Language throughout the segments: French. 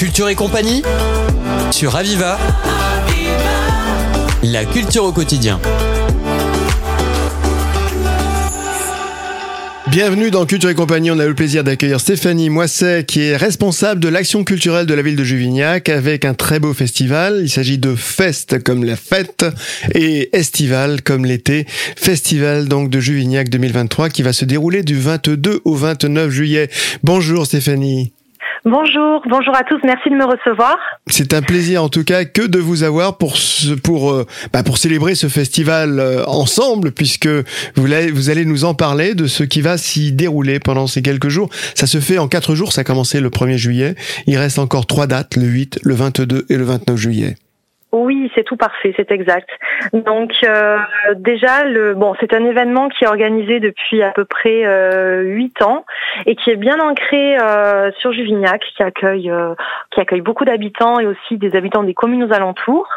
Culture et compagnie sur Aviva. La culture au quotidien. Bienvenue dans Culture et compagnie. On a le plaisir d'accueillir Stéphanie Moisset, qui est responsable de l'action culturelle de la ville de Juvignac, avec un très beau festival. Il s'agit de Fest comme la fête et Estival comme l'été. Festival donc de Juvignac 2023 qui va se dérouler du 22 au 29 juillet. Bonjour Stéphanie. Bonjour, bonjour à tous, merci de me recevoir. C'est un plaisir en tout cas que de vous avoir pour pour euh, bah, pour célébrer ce festival euh, ensemble puisque vous allez, vous allez nous en parler de ce qui va s'y dérouler pendant ces quelques jours. Ça se fait en quatre jours, ça a commencé le 1er juillet. Il reste encore trois dates, le 8, le 22 et le 29 juillet. Oui, c'est tout parfait, c'est exact. Donc euh, déjà, le bon, c'est un événement qui est organisé depuis à peu près euh, huit ans et qui est bien ancré euh, sur Juvignac, qui accueille qui accueille beaucoup d'habitants et aussi des habitants des communes aux alentours.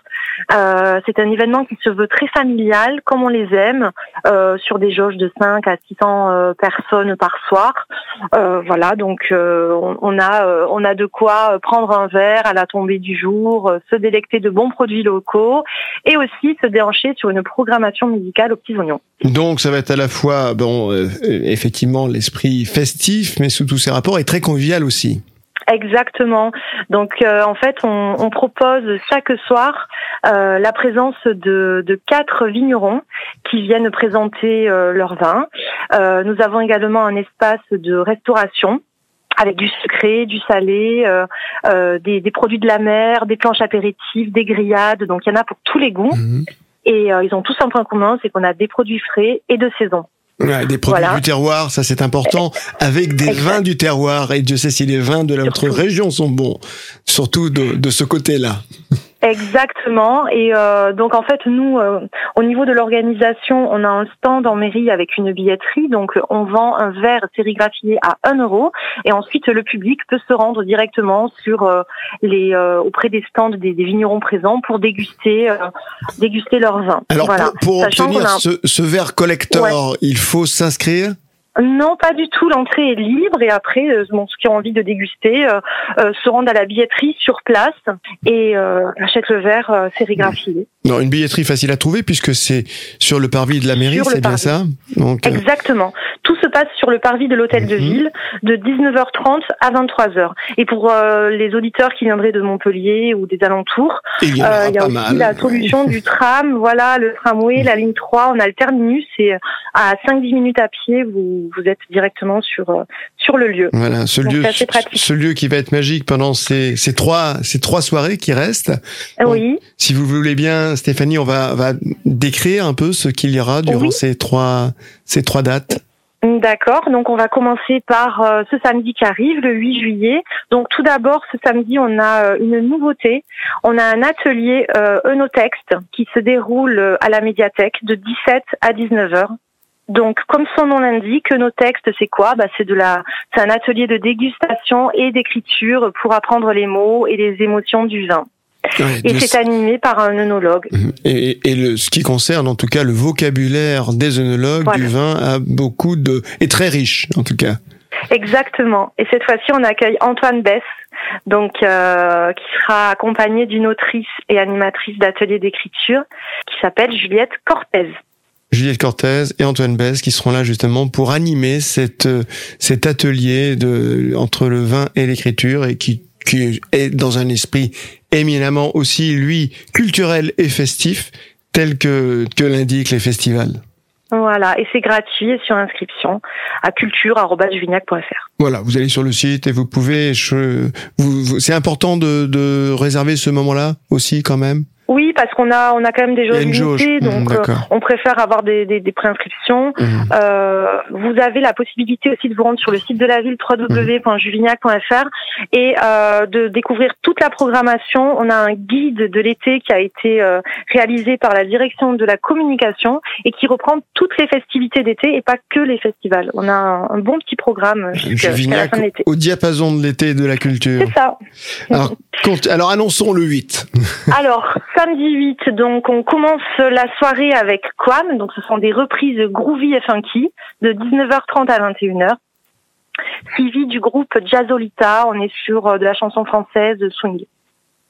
c'est un événement qui se veut très familial, comme on les aime, sur des jauges de 5 à 600 personnes par soir. voilà, donc on, on, a on a de quoi prendre un verre à la tombée du jour, se délecter de bons produits produits locaux et aussi se déhancher sur une programmation musicale aux petits oignons. Donc ça va être à la fois, bon, euh, effectivement, l'esprit festif, mais sous tous ses rapports, et très convivial aussi. Exactement. Donc euh, en fait, on, propose chaque soir euh, la présence de, quatre vignerons qui viennent présenter leur vin. nous avons également un espace de restauration avec du sucré, du salé, euh, euh, des, produits de la mer, des planches apéritives, des grillades. Donc il y en a pour tous les goûts. Mhm. Et euh, ils ont tous un point commun, c'est qu'on a des produits frais et de saison. des produits du terroir, ça c'est important, avec des vins du terroir. Et Dieu sait si les vins de notre région sont bons, surtout de ce côté-là. Exactement. Et euh, donc en fait, nous, euh, au niveau de l'organisation, on a un stand en mairie avec une billetterie. Donc on vend un verre sérigraphié à 1 euro. Et ensuite, le public peut se rendre directement sur euh, les auprès des stands des, vignerons présents pour déguster déguster leur vin. Alors pour, obtenir ce, ce, verre collector, il faut s'inscrire? Non, pas du tout. L'entrée est libre et après, euh, bon, ceux qui ont envie de déguster euh, euh, se rendent à la billetterie sur place et achètent le verre sérigraphié. Non, une billetterie facile à trouver puisque c'est sur le parvis de la mairie, c'est bien ça Donc, Exactement. Tout se passe sur le parvis de l'hôtel de mhm. ville de 19h30 à 23h. Et pour les auditeurs qui viendraient de Montpellier ou des alentours, il y a, aussi la solution du tram, voilà, le tramway, la ligne 3, on a le terminus et à 5-10 minutes à pied, vous vous, êtes directement sur euh, sur le lieu. Voilà, ce lieu, ce lieu qui va être magique pendant ces, ces trois ces trois soirées qui restent. Oui. si vous voulez bien, Stéphanie, on va va décrire un peu ce qu'il y aura durant ces trois ces trois dates. D'accord, donc on va commencer par euh, ce samedi qui arrive, le 8 juillet. Donc tout d'abord, ce samedi, on a euh, une nouveauté. On a un atelier euh, Eunotexte qui se déroule à la médiathèque de 17 à 19 heures. Donc, comme son nom l'indique, nos textes, c'est quoi? Bah, c'est de la, c'est un atelier de dégustation et d'écriture pour apprendre les mots et les émotions du vin. et c'est animé par un œnologue. Mhm. Et, et le, ce qui concerne en tout cas le vocabulaire des œnologues du vin a beaucoup de est très riche en tout cas. Exactement. Et cette fois-ci, on accueille Antoine Bess, donc euh, qui sera accompagné d'une autrice et animatrice d'atelier d'écriture qui s'appelle Juliette Cortez. Juliette Cortez et Antoine Besse qui seront là justement pour animer cette, euh, cet atelier de, entre le vin et l'écriture et qui, qui est dans un esprit éminemment aussi, lui, culturel et festif, tel que, que l'indiquent les festivals. Voilà, et c'est gratuit sur inscription à culture.vignac.fr. Voilà, vous allez sur le site et vous pouvez. Je, vous, c'est important de, de réserver ce moment-là aussi quand même? Oui, parce qu'on a on a quand même des jauges limitées, donc mmh, euh, on préfère avoir des, des, des préinscriptions. Mmh. Euh, vous avez la possibilité aussi de vous rendre sur le site de la ville www.juvignac.fr et euh, de découvrir toute la programmation. On a un guide de l'été qui a été euh, réalisé par la direction de la communication et qui reprend toutes les festivités d'été et pas que les festivals. On a un, bon petit programme jusqu'à la fin de l'été. Au diapason de l'été et de la culture. C'est ça. Alors, alors annonçons le 8. alors samedi 8, donc on commence la soirée avec Quam, donc ce sont des reprises groovy et funky de 19h30 à 21h. suivi du groupe Jazzolita. On est sur de la chanson française swing.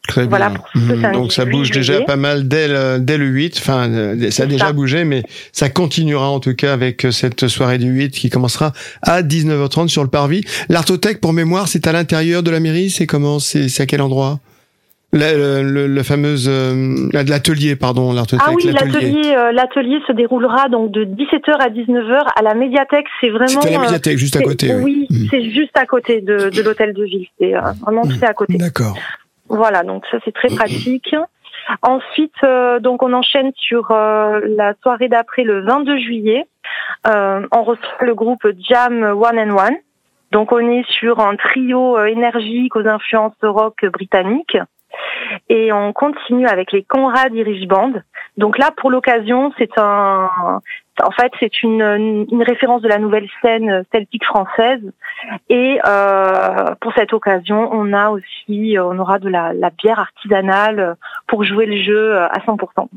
Très Voilà bien. pour ce Mhm. Donc ça bouge 8 déjà pas mal dès le, dès le 8. Enfin, euh, ça a déjà ça. bougé, mais ça continuera en tout cas avec euh, cette soirée du 8 qui commencera à 19h30 sur le parvis. L'Artothèque, pour mémoire, c'est à l'intérieur de la mairie. C'est comment? C'est à quel endroit? La, le, le- la fameuse euh, la- l'atelier, pardon. Ah oui, l'atelier euh, l'atelier se déroulera donc de 17h à 19h à la médiathèque. C'est vraiment à la euh, médiathèque, juste à côté. Oui, Mhm. c'est juste à côté de, de l'hôtel de ville. C'est euh, vraiment tout est à côté. D'accord. Voilà, donc ça c'est très pratique. Ensuite, euh, donc on enchaîne sur euh, la soirée d'après le 22 juillet. Euh, on reçoit le groupe Jam One and One. Donc on est sur un trio euh, énergique aux influences rock britanniques. Et on continue avec les Conrad Irish Band. Donc là, pour l'occasion, c'est un, en fait, c'est une, une référence de la nouvelle scène celtique française. Et euh, pour cette occasion, on a aussi, on aura de la, la bière artisanale pour jouer le jeu à 100%.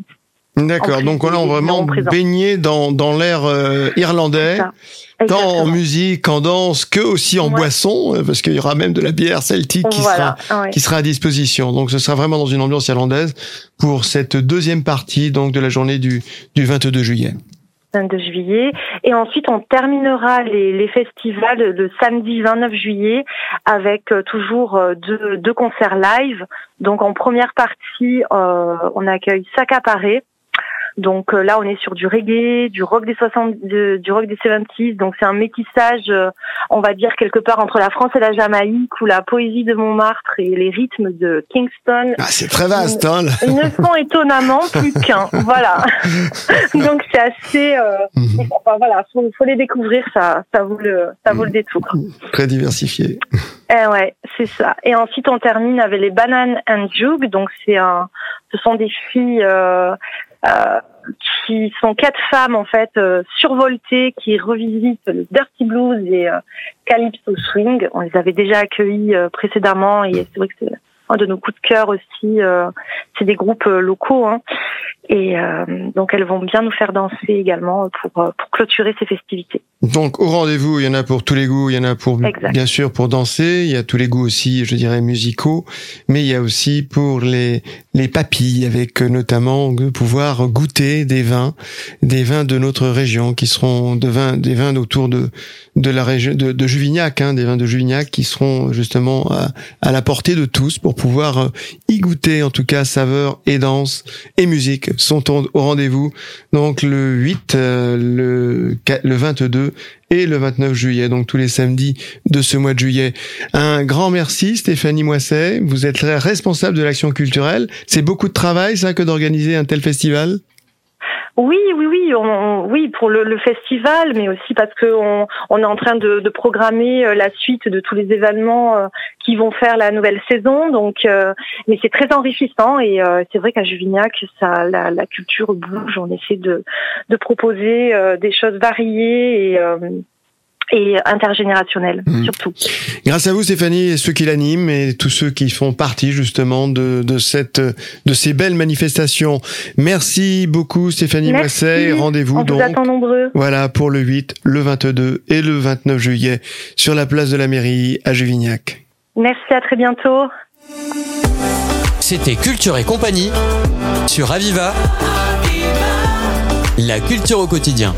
D'accord. Donc plus, on vraiment baigné dans, dans l'air euh, irlandais. Tant en musique, en danse, que aussi en Ouais. boisson, euh, parce qu'il y aura même de la bière celtique qui Voilà, sera ouais. qui sera à disposition. Donc ce sera vraiment dans une ambiance irlandaise pour cette deuxième partie donc de la journée du du 22 juillet. 22 juillet. Et ensuite, on terminera les, les festivals le samedi 29 juillet avec euh, toujours euh, deux, deux concerts live. Donc, en première partie, euh, on accueille Saka Paré. Donc euh, là, on est sur du reggae, du rock des 60, de- du rock des 70s. Donc c'est un métissage, euh, on va dire quelque part entre la France et la Jamaïque, ou la poésie de Montmartre et les rythmes de Kingston Ah, c'est très vaste, hein. ils ne sont étonnamment plus qu'un. Voilà. Donc c'est assez. Euh, Mhm. enfin, voilà, faut, faut les découvrir. Ça, ça vaut le, ça vaut le détour. Très diversifié. Eh ouais, c'est ça. Et ensuite on termine avec les Bananes and Jug. Donc c'est un, ce sont des filles. Euh, euh, qui sont quatre femmes en fait euh, survoltées qui revisitent le dirty blues et euh, calypso swing. On les avait déjà accueillis euh, précédemment et c'est vrai que c'est un de nos coups de cœur aussi. euh, c'est des groupes locaux hein. Et euh, donc elles vont bien nous faire danser également pour euh, pour clôturer ces festivités. Donc au rendez-vous, il y en a pour tous les goûts, il y en a pour Exact. bien sûr pour danser, il y a tous les goûts aussi, je dirais musicaux, mais il y a aussi pour les les papilles avec euh, notamment de pouvoir goûter des vins, des vins de notre région qui seront de vins des vins autour de de la région de, de Juvignac, hein, des vins de Juvignac qui seront justement à, à la portée de tous pour pouvoir euh, y goûter en tout cas saveur et danse et musique sont au, rendez-vous. Donc le 8 euh, le le 22 et le 29 juillet donc tous les samedis de ce mois de juillet. Un grand merci Stéphanie Moisset. Vous êtes responsable de l'action culturelle. C'est beaucoup de travail ça que d'organiser un tel festival? Oui, oui, oui, on, oui pour le, le festival, mais aussi parce que on est en train de, de programmer euh, la suite de tous les événements euh, qui vont faire la nouvelle saison. Donc, euh, mais c'est très enrichissant et euh, c'est vrai qu'à Juvignac, ça, la, la culture bouge. On essaie de, de proposer euh, des choses variées et euh, et intergénérationnelles Mhm. surtout. Grâce à vous, Stéphanie, et ceux qui l'animent et tous ceux qui font partie justement de, de cette de ces belles manifestations. Merci beaucoup, Stéphanie Merci. Moisset. Rendez-vous On donc vous attend nombreux. voilà pour le 8, le 22 et le 29 juillet sur la place de la mairie à Juvignac. Merci, à très bientôt. C'était Culture et compagnie sur Aviva. La culture au quotidien.